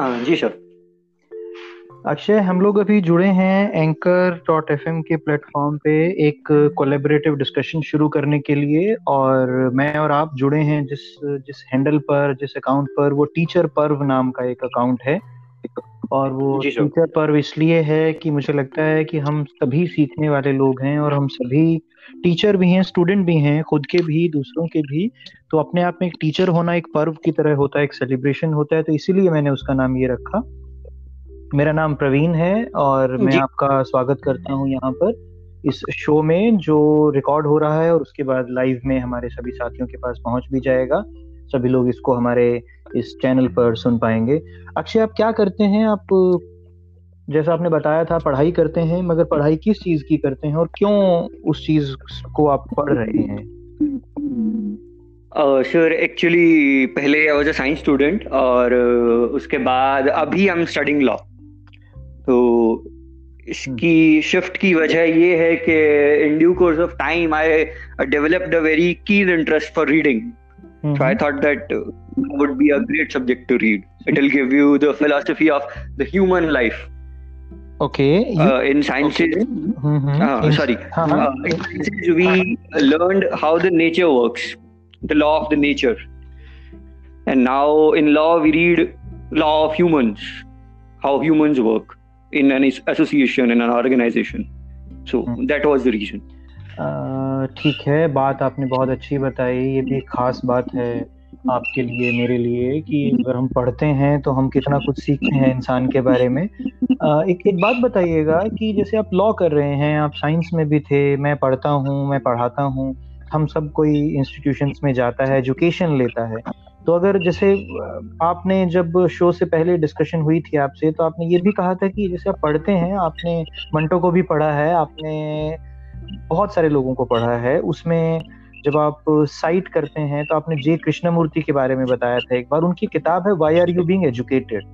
हाँ जी सर अक्षय, हम लोग अभी जुड़े हैं एंकर डॉट एफएम के प्लेटफॉर्म पे एक कोलेबरेटिव डिस्कशन शुरू करने के लिए और मैं और आप जुड़े हैं जिस जिस हैंडल पर, जिस अकाउंट पर, वो टीचर पर्व नाम का एक अकाउंट है और वो टीचर पर्व इसलिए है कि मुझे लगता है कि हम सभी सीखने वाले लोग हैं और हम सभी टीचर भी हैं स्टूडेंट भी हैं खुद के भी दूसरों के भी। तो अपने आप में एक टीचर होना एक पर्व की तरह होता है एक सेलिब्रेशन होता है। तो इसीलिए मैंने उसका नाम ये रखा। मेरा नाम प्रवीण है और मैं आपका स्वागत करता हूँ यहाँ पर इस शो में जो रिकॉर्ड हो रहा है और उसके बाद लाइव में हमारे सभी साथियों के पास पहुँच भी जाएगा। सभी लोग इसको हमारे इस चैनल पर सुन पाएँगे। अक्षय आप क्या करते हैं? आप जैसा आपने बताया था पढ़ाई करते हैं मगर पढ़ाई किस चीज़ की करते हैं और क्यों उस चीज़ को आप पढ़ रहे हैं? सर uh, एक्चुअली पहले I was a science student और uh, उसके बाद अभी हम स्टडिंग लॉ तो इसकी शिफ्ट की वजह ये है कि in due course of time I developed a very keen interest for reading So I thought that uh, would be a great subject to read. It will give you the philosophy of the human life. Okay. You, uh, in sciences, okay. mm-hmm. uh, sorry, uh-huh. uh, in sciences we learned how the nature works, the law of the nature, and now in law we read law of humans, how humans work. in an association in an organization so hmm. that was the reason ठीक है बात आपने बहुत अच्छी बताई। ये भी खास बात है आपके लिए मेरे लिए कि अगर हम पढ़ते हैं तो हम कितना कुछ सीखते हैं इंसान के बारे में। आ, एक एक बात बताइएगा कि जैसे आप लॉ कर रहे हैं आप साइंस में भी थे मैं पढ़ता हूँ मैं पढ़ाता हूँ हम सब कोई इंस्टीट्यूशंस में जाता है एजुकेशन लेता है। तो अगर जैसे आपने जब शो से पहले डिस्कशन हुई थी आपसे तो आपने ये भी कहा था कि जैसे आप पढ़ते हैं आपने मंटो को भी पढ़ा है आपने बहुत सारे लोगों को पढ़ा है। उसमें जब आप साइट करते हैं तो आपने जे कृष्णमूर्ति के बारे में बताया था एक बार। उनकी किताब है why are you being educated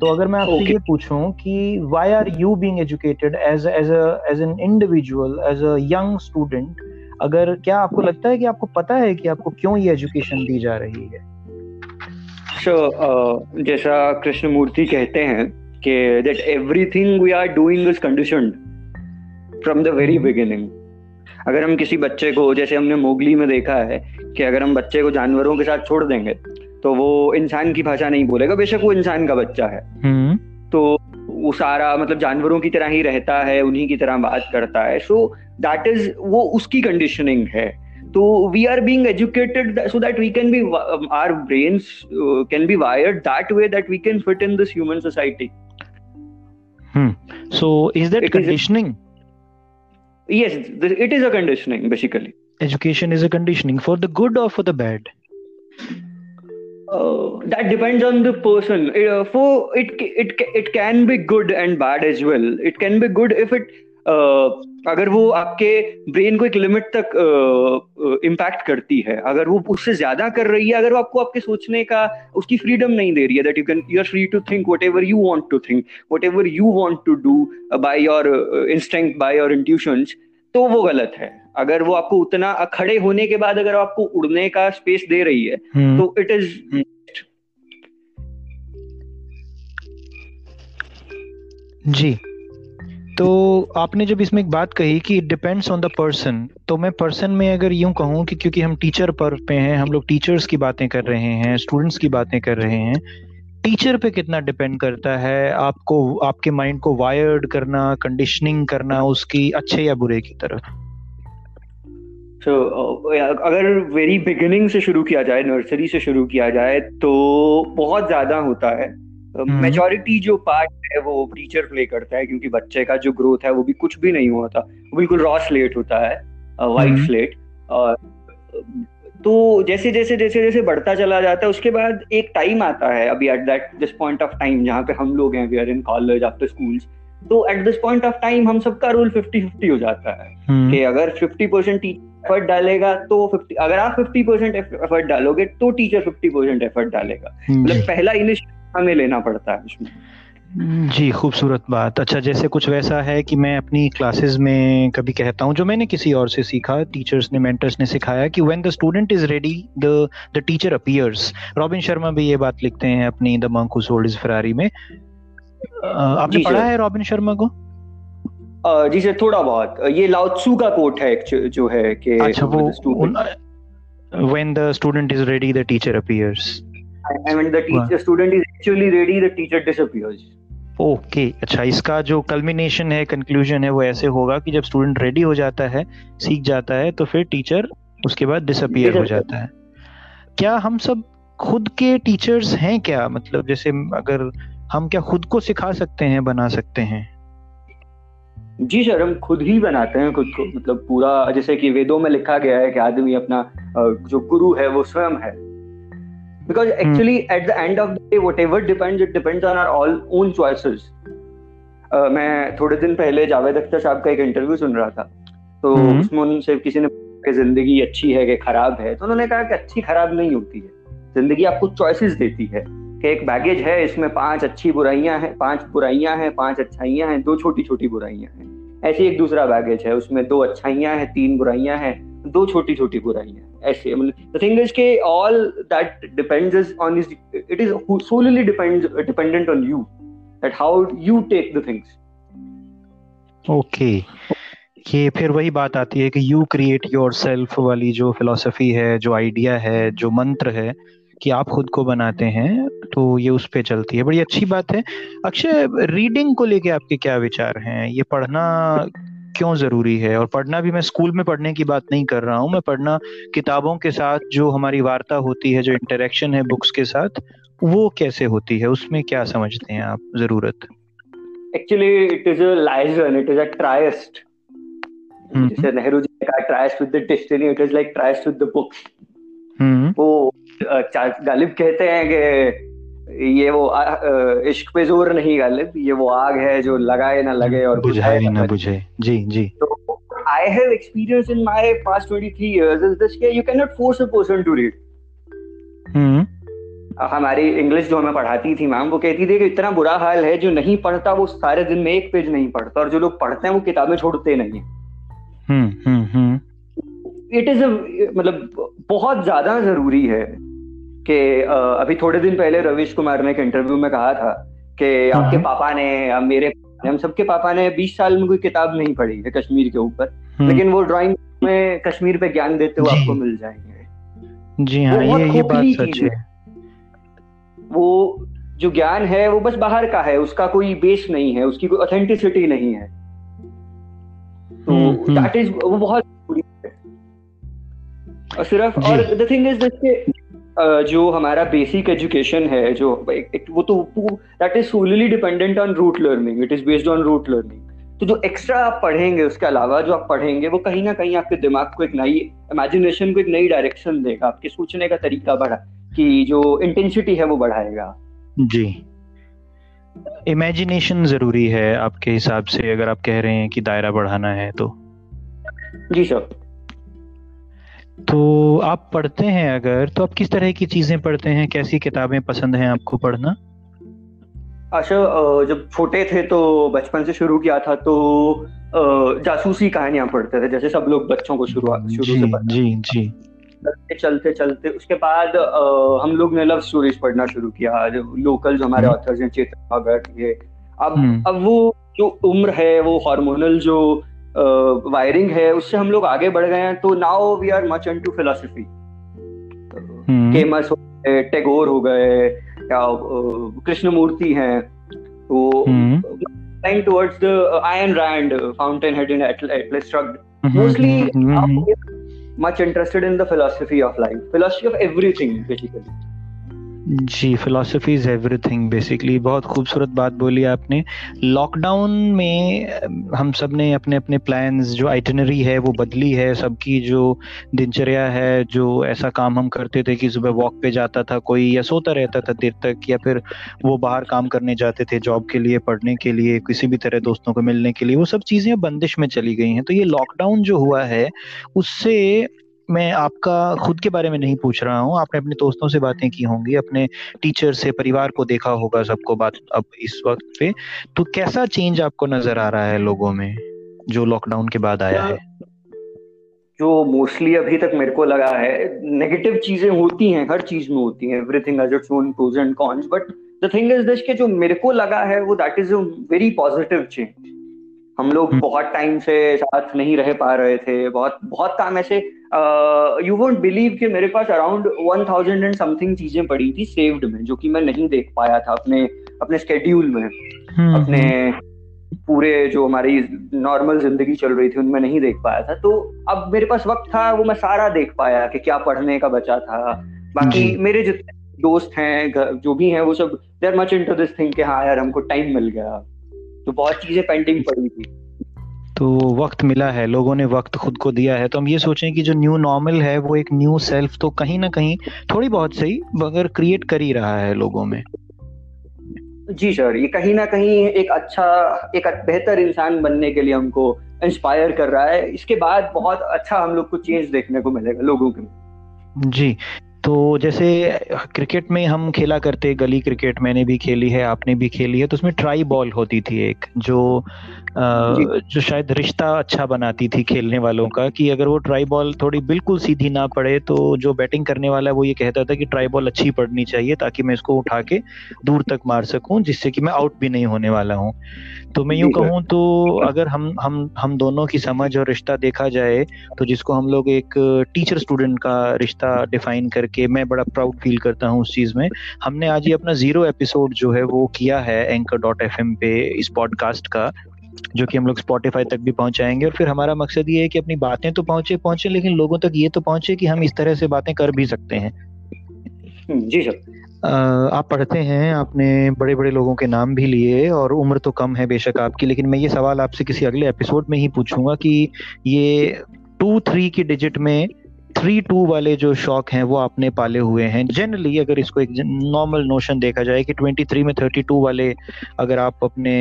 तो अगर मैं आपसे okay. ये पूछूँ कि why are you being educated as as as an individual as a young student अगर क्या आपको लगता है कि आपको पता है कि आपको क्यों ये एजुकेशन दी जा रही है? सो uh, जैसा कृष्णमूर्ति कहते हैं कि that everything we are doing is conditioned from the very beginning अगर हम किसी बच्चे को जैसे हमने मोगली में देखा है कि अगर हम बच्चे को जानवरों के साथ छोड़ देंगे तो वो इंसान की भाषा नहीं बोलेगा। बेशक वो इंसान का बच्चा है। हम्म। तो वो सारा मतलब जानवरों की तरह ही रहता है उन्हीं की तरह बात करता है। सो दैट इज़ वो उसकी कंडीशनिंग है। so we are being educated so that we can be um, our brains uh, can be wired that way that we can fit in this human society. hmm. so yes it is a conditioning basically. Education is a conditioning for the good or for the bad? Uh, that depends on the person. Uh, for it, it it can be good and bad as well. It can be good if it अगर वो आपके brain को एक limit तक impact करती है अगर वो उससे ज़्यादा कर रही है अगर वो आपको आपके सोचने का उसकी फ्रीडम नहीं दे रही है that you can you are free to think whatever you want to think whatever you want to do by your instinct by your intuitions तो वो गलत है। अगर वो आपको उतना खड़े होने के बाद अगर आपको उड़ने का स्पेस दे रही है hmm. तो इट इज़ जी। तो आपने जब इसमें एक बात कही कि it depends on the person तो मैं पर्सन में अगर यूँ कहूँ कि क्योंकि हम टीचर पर पे हैं हम लोग टीचर्स की बातें कर रहे हैं स्टूडेंट्स की बातें कर रहे हैं टीचर पे कितना डिपेंड करता है आपको आपके माइंड को वायर्ड करना कंडीशनिंग करना उसकी अच्छे या बुरे की तरफ़? So, अगर वेरी बिगिनिंग से शुरू किया जाए नर्सरी से शुरू किया जाए तो बहुत ज़्यादा होता है। मेजोरिटी जो पार्ट है वो टीचर प्ले करता है क्योंकि बच्चे का जो ग्रोथ है वो भी कुछ भी नहीं हुआ था। वो बिल्कुल रॉ स्लेट होता है वाइट स्लेट और तो जैसे जैसे जैसे जैसे बढ़ता चला जाता है उसके बाद एक टाइम आता है अभी at that this point of time जहाँ पे हम लोग हैं we are in college after schools तो at this point of time हम सबका रोल फिफ्टी फिफ्टी हो जाता है कि अगर फिफ्टी परसेंट एफर्ट डालेगा तो फिफ्टी अगर आप फिफ्टी परसेंट एफर्ट डालोगे तो टीचर फिफ्टी परसेंट एफर्ट डालेगा। मतलब पहला इनिशिएटिव हमें लेना पड़ता है उसमें। जी खूबसूरत बात। अच्छा जैसे कुछ वैसा है कि मैं अपनी क्लासेस में कभी कहता हूँ जो मैंने किसी और से सीखा टीचर्स ने मेंटर्स ने सिखाया कि when the student is ready the the teacher appears Robin Sharma भी ये बात लिखते हैं अपनी the monk sold his Ferrari में। आपने पढ़ा है रॉबिन शर्मा को? जी सर थोड़ा बहुत। ये लाउत्सु का कोट है जो है कि अच्छा वो when the student is ready the teacher appears and when the teacher student is actually ready the teacher disappears. Okay okay, अच्छा इसका जो कल्मिनेशन है कंक्लूजन है वो ऐसे होगा कि जब स्टूडेंट रेडी हो जाता है सीख जाता है तो फिर टीचर उसके बाद डिसअपियर हो जाता है। क्या हम सब खुद के टीचर्स हैं क्या? मतलब जैसे अगर हम क्या खुद को सिखा सकते हैं बना सकते हैं? जी सर हम खुद ही बनाते हैं खुद को मतलब पूरा जैसे कि वेदों में लिखा गया है कि आदमी अपना जो गुरु है वो स्वयं है। Because hmm. actually hmm. at the end of the day whatever depends it depends on our all own choices uh, मैं थोड़े दिन पहले जावेद अख्तर साहब का एक इंटरव्यू सुन रहा था तो hmm. उसमें उनसे किसी ने कि ज़िंदगी अच्छी है कि खराब है तो उन्होंने कहा कि अच्छी खराब नहीं होती है ज़िंदगी आपको चॉइसेस देती है कि एक बैगेज है इसमें पाँच अच्छी बुराइयाँ हैं पाँच बुराइयाँ हैं पाँच अच्छाइयाँ हैं दो छोटी छोटी बुराइयाँ हैं ऐसी एक दूसरा बैगेज है उसमें दो अच्छाइयाँ हैं तीन बुराइयाँ हैं दो छोटी छोटी बुराइयाँ, ऐसे मतलब द थिंग इज़ के all that depends on is it is solely depends dependent on you that how you take the things okay ये फिर वही बात आती है कि यू क्रिएट योर सेल्फ वाली जो फिलोसफी है, जो आइडिया है, जो मंत्र है, कि आप खुद को बनाते हैं तो ये उस पर चलती है। बड़ी अच्छी बात है। अक्षय रीडिंग को लेके आपके क्या विचार हैं? ये पढ़ना क्यों ज़रूरी है? और पढ़ना भी मैं स्कूल में पढ़ने की बात नहीं कर रहा हूँ। मैं पढ़ना किताबों के साथ जो हमारी वार्ता होती है जो इंटरेक्शन है बुक्स के साथ वो कैसे होती है? उसमें क्या समझते हैं आप? ज़रूरत। Actually it is a liaison it is a tryst जैसे नेहरू जी ने कहा tryst with the destiny it is like tryst with the books वो गालिब कहते हैं कि ये वो इश्क पे ज़ोर नहीं गालिब ये वो आग है जो लगाए ना लगे और बुझाए ना बुझे जी जी। तो I have experience in my past 23 years is this के you can not force a person to read hmm हमारी इंग्लिश जो हमें पढ़ाती थी मैम वो कहती थी कि इतना बुरा हाल है जो नहीं पढ़ता वो सारे दिन में एक पेज नहीं पढ़ता और जो लोग पढ़ते हैं वो किताबें छोड़ते नहीं हम्म इट इज़ मतलब बहुत ज़्यादा ज़रूरी है। कि अभी थोड़े दिन पहले रविश कुमार ने एक इंटरव्यू में कहा था कि आपके हम्म। पापा ने मेरे हम सबके पापा ने 20 साल में कोई किताब नहीं पढ़ी है कश्मीर के ऊपर हम्म। लेकिन वो ड्राइंग में कश्मीर पे ज्ञान देते हुए आपको मिल जाएँगे। जी हाँ ये ये बात सच है। वो जो ज्ञान है वो बस बाहर का है उसका कोई बेस नहीं है उसकी कोई ऑथेंटिसिटी नहीं है। तो दैट हम्म, इज़ वो बहुत और सिर्फ़ और द थिंग इज़ जो हमारा बेसिक एजुकेशन है जो वो तो that is solely dependent on rote learning it is based on rote learning तो जो एक्स्ट्रा आप पढ़ेंगे उसके अलावा जो आप पढ़ेंगे वो कहीं ना कहीं आपके दिमाग को एक नई इमेजिनेशन को एक नई डायरेक्शन देगा। आपके सोचने का तरीका बढ़ा कि जो इंटेंसिटी है वो बढ़ाएगा। जी। इमेजिनेशन ज़रूरी है आपके हिसाब से अगर आप कह रहे हैं कि दायरा बढ़ाना है तो। जी सर तो आप पढ़ते हैं अगर तो आप किस तरह की चीज़ें पढ़ते हैं? कैसी किताबें पसंद हैं आपको पढ़ना? अच्छा जब छोटे थे तो बचपन से शुरू किया था तो जासूसी कहानियाँ पढ़ते थे जैसे सब लोग बच्चों को शुरुआत शुरू से पढ़ते जी जी। चलते चलते चलते उसके बाद हम लोग ने लव स्टोरीज पढ़ना शुरू किया। जो लोकल जो हमारे ऑथर्स हम्म। हैं चेतन भगत ये। अब हम्म। अब वो जो उम्र है वो हार्मोनल जो वायरिंग है उससे हम लोग आगे बढ़ गए हैं तो now we are much into philosophy Camus हो गए टैगोर हो गए या कृष्ण मूर्ति हैं तो time towards the Ayn Rand Fountainhead in Atlas Shrugged mostly much interested in the philosophy of life philosophy of everything basically. जी फिलोसफी इज़ एवरीथिंग बेसिकली बहुत खूबसूरत बात बोली आपने। लॉकडाउन में हम सबने अपने अपने प्लान्स जो आइटनरी है, वो बदली है। सबकी जो दिनचर्या है, जो ऐसा काम हम करते थे कि सुबह वॉक पे जाता था कोई, या सोता रहता था देर तक, या फिर वो बाहर काम करने जाते थे जॉब के लिए, पढ़ने के लिए, किसी भी तरह दोस्तों को मिलने के लिए, वो सब चीज़ें बंदिश में चली गई हैं। तो ये लॉकडाउन जो हुआ है, उससे मैं आपका खुद के बारे में नहीं पूछ रहा हूँ। आपने अपने दोस्तों से बातें की होंगी, अपने टीचर से, परिवार को देखा होगा सबको बात अब इस वक्त पे। तो कैसा चेंज आपको नज़र आ रहा है लोगों में, जो लॉकडाउन के बाद आया है? जो मोस्टली अभी तक मेरे को लगा है नेगेटिव चीज़ें होती हैं, हर चीज़ में होती हैं। Everything has its own pros and cons but the thing is this के जो मेरे को लगा है, वो that is a very positive change हम लोग हम्म। बहुत टाइम से साथ नहीं रह पा रहे थे। बहुत बहुत काम ऐसे यू वोंट बिलीव कि मेरे पास around one thousand and something चीज़ें पड़ी थी सेव्ड में जो कि मैं नहीं देख पाया था अपने अपने स्केड्यूल में। हम्म, अपने। पूरे जो हमारी नॉर्मल ज़िंदगी चल रही थी उनमें नहीं देख पाया था। तो अब मेरे पास वक्त था वो मैं सारा देख पाया कि क्या पढ़ने का बचा था। बाकी मेरे जितने दोस्त हैं जो भी हैं वो सब there much into this thing कि हाँ यार हमको टाइम मिल गया। तो बहुत चीज़ें पेंडिंग पड़ी थी। तो वक्त मिला है लोगों ने वक्त खुद को दिया है। तो हम ये सोचें कि जो न्यू नॉर्मल है वो एक न्यू सेल्फ तो कहीं ना कहीं थोड़ी बहुत सही मगर क्रिएट कर ही रहा है लोगों में। जी सर ये कहीं ना कहीं एक अच्छा एक बेहतर इंसान बनने के लिए हमको इंस्पायर कर रहा है। इसके बाद बहुत अच्छा हम लोग को चेंज देखने को मिलेगा लोगों के जी तो जैसे क्रिकेट में हम खेला करते गली क्रिकेट मैंने भी खेली है आपने भी खेली है तो उसमें ट्राई बॉल होती थी एक जो जो। शायद रिश्ता अच्छा बनाती थी खेलने वालों का कि अगर वो ट्राई बॉल थोड़ी बिल्कुल सीधी ना पड़े तो जो बैटिंग करने वाला है वो ये कहता था कि ट्राई बॉल अच्छी पड़नी चाहिए ताकि मैं इसको उठा के दूर तक मार सकूँ जिससे कि मैं आउट भी नहीं होने वाला हूँ। तो मैं यूँ कहूँ तो अगर हम हम हम दोनों की समझ और रिश्ता देखा जाए तो जिसको हम लोग एक टीचर स्टूडेंट का रिश्ता डिफाइन करके मैं बड़ा प्राउड फील करता हूँ उस चीज़ में। हमने आज ही अपना ज़ीरो एपिसोड जो है वो किया है एंकर डॉट एफ़ पे इस पॉडकास्ट का जो कि हम लोग स्पॉटिफाई तक भी पहुंचाएँगे। और फिर हमारा मकसद ये है कि अपनी बातें तो पहुँचे पहुँचे लेकिन लोगों तक ये तो पहुँचे कि हम इस तरह से बातें कर भी सकते हैं। हम्म, जी सर। आप पढ़ते हैं आपने बड़े बड़े लोगों के नाम भी लिए और उम्र तो कम है बेशक आपकी लेकिन मैं ये सवाल आपसे किसी अगले एपिसोड में ही पूछूँगा कि ये टू थ्री की डिजिट में थ्री टू वाले जो शौक हैं वो आपने पाले हुए हैं। जनरली अगर इसको एक नॉर्मल नोशन देखा जाए कि ट्वेंटी थ्री में थर्टी टू वाले अगर आप अपने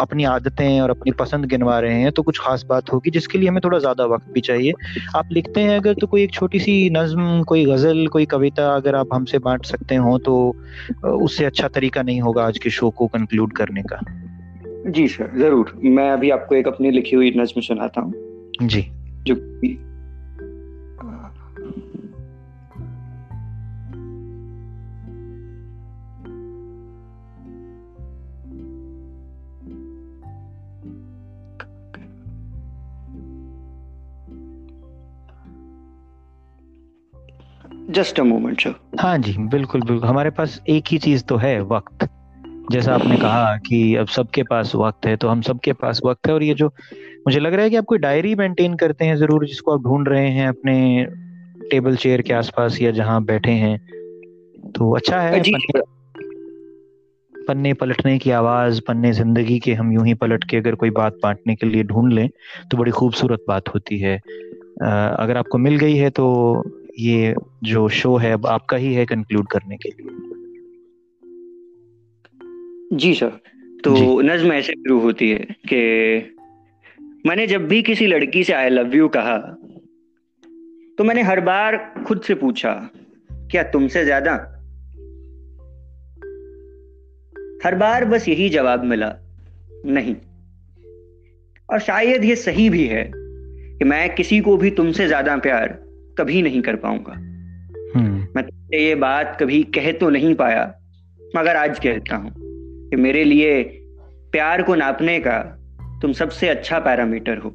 अपनी आदतें और अपनी पसंद गिनवा रहे हैं तो कुछ खास बात होगी जिसके लिए हमें थोड़ा ज़्यादा वक्त भी चाहिए। आप लिखते हैं अगर तो कोई एक छोटी सी नज्म कोई गज़ल कोई कविता अगर आप हमसे बांट सकते हो तो उससे अच्छा तरीका नहीं होगा आज के शो को कंक्लूड करने का। जी सर ज़रूर। मैं अभी आपको एक अपनी लिखी हुई नज्म सुनाता हूँ। जी। जो जस्ट अ मोमेंट सर हाँ जी बिल्कुल बिल्कुल। हमारे पास एक ही चीज़ तो है वक्त। जैसा आपने कहा कि अब सबके पास वक्त है तो हम सबके पास वक्त है और ये जो मुझे लग रहा है कि आप कोई डायरी मेंटेन करते हैं ज़रूर जिसको आप ढूंढ रहे हैं अपने टेबल चेयर के आसपास या जहाँ बैठे हैं। तो अच्छा है पन्ने, पन्ने पलटने की आवाज़ पन्ने ज़िंदगी के हम यूँ ही पलट के अगर कोई बात बांटने के लिए ढूंढ लें तो बड़ी खूबसूरत बात होती है। अगर आपको मिल गई है तो ये जो शो है अब आपका ही है कंक्लूड करने के लिए। जी सर तो नज्म ऐसे शुरू होती है कि मैंने जब भी किसी लड़की से आई लव यू कहा तो मैंने हर बार खुद से पूछा क्या तुमसे ज़्यादा? हर बार बस यही जवाब मिला नहीं. और शायद ये सही भी है कि मैं किसी को भी तुमसे ज़्यादा प्यार कभी नहीं कर पाऊँगा। हम्म। मैं ये बात कभी कह तो नहीं पाया मगर आज कहता हूँ कि मेरे लिए प्यार को नापने का तुम सबसे अच्छा पैरामीटर हो।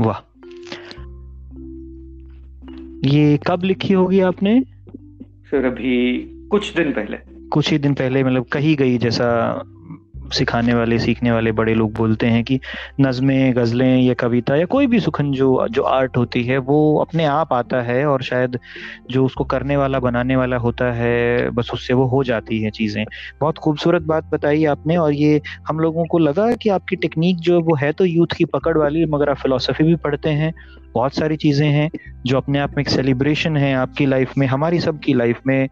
वाह। ये कब लिखी होगी आपने? सर अभी कुछ दिन पहले। कुछ ही दिन पहले मतलब कही गई जैसा सिखाने वाले, सीखने वाले बड़े लोग बोलते हैं कि नज़में, गज़लें या कविता या कोई भी सुखन जो जो आर्ट होती है, वो अपने आप आता है और शायद जो उसको करने वाला, बनाने वाला होता है, बस उससे वो हो जाती है चीज़ें। बहुत खूबसूरत बात बताई आपने और ये हम लोगों को लगा कि आपकी टेक्निक जो वो है तो यूथ की पकड़ वाली, मगर आप फिलोसफी भी पढ़ते हैं। बहुत सारी चीज़ें हैं जो अपने आप में एक सेलिब्रेशन है आपकी लाइफ में, हमारी सबकी लाइफ में।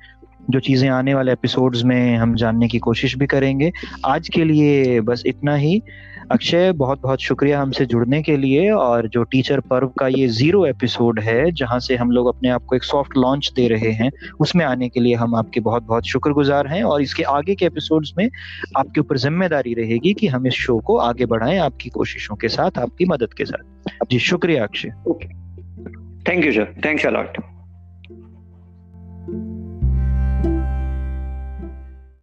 जो चीज़ें आने वाले एपिसोड्स में हम जानने की कोशिश भी करेंगे। आज के लिए बस इतना ही। अक्षय बहुत बहुत शुक्रिया हमसे जुड़ने के लिए और जो टीचर पर्व का ये ज़ीरो एपिसोड है, जहाँ से हम लोग अपने आप को एक सॉफ्ट लॉन्च दे रहे हैं, उसमें आने के लिए हम आपके बहुत बहुत शुक्रगुजार हैं और इसके आगे के एपिसोड्स में आपके ऊपर ज़िम्मेदारी रहेगी कि हम इस शो को आगे बढ़ाएँ आपकी कोशिशों के साथ, आपकी मदद के साथ। जी, शुक्रिया Akshay. Okay thank you sir thanks a lot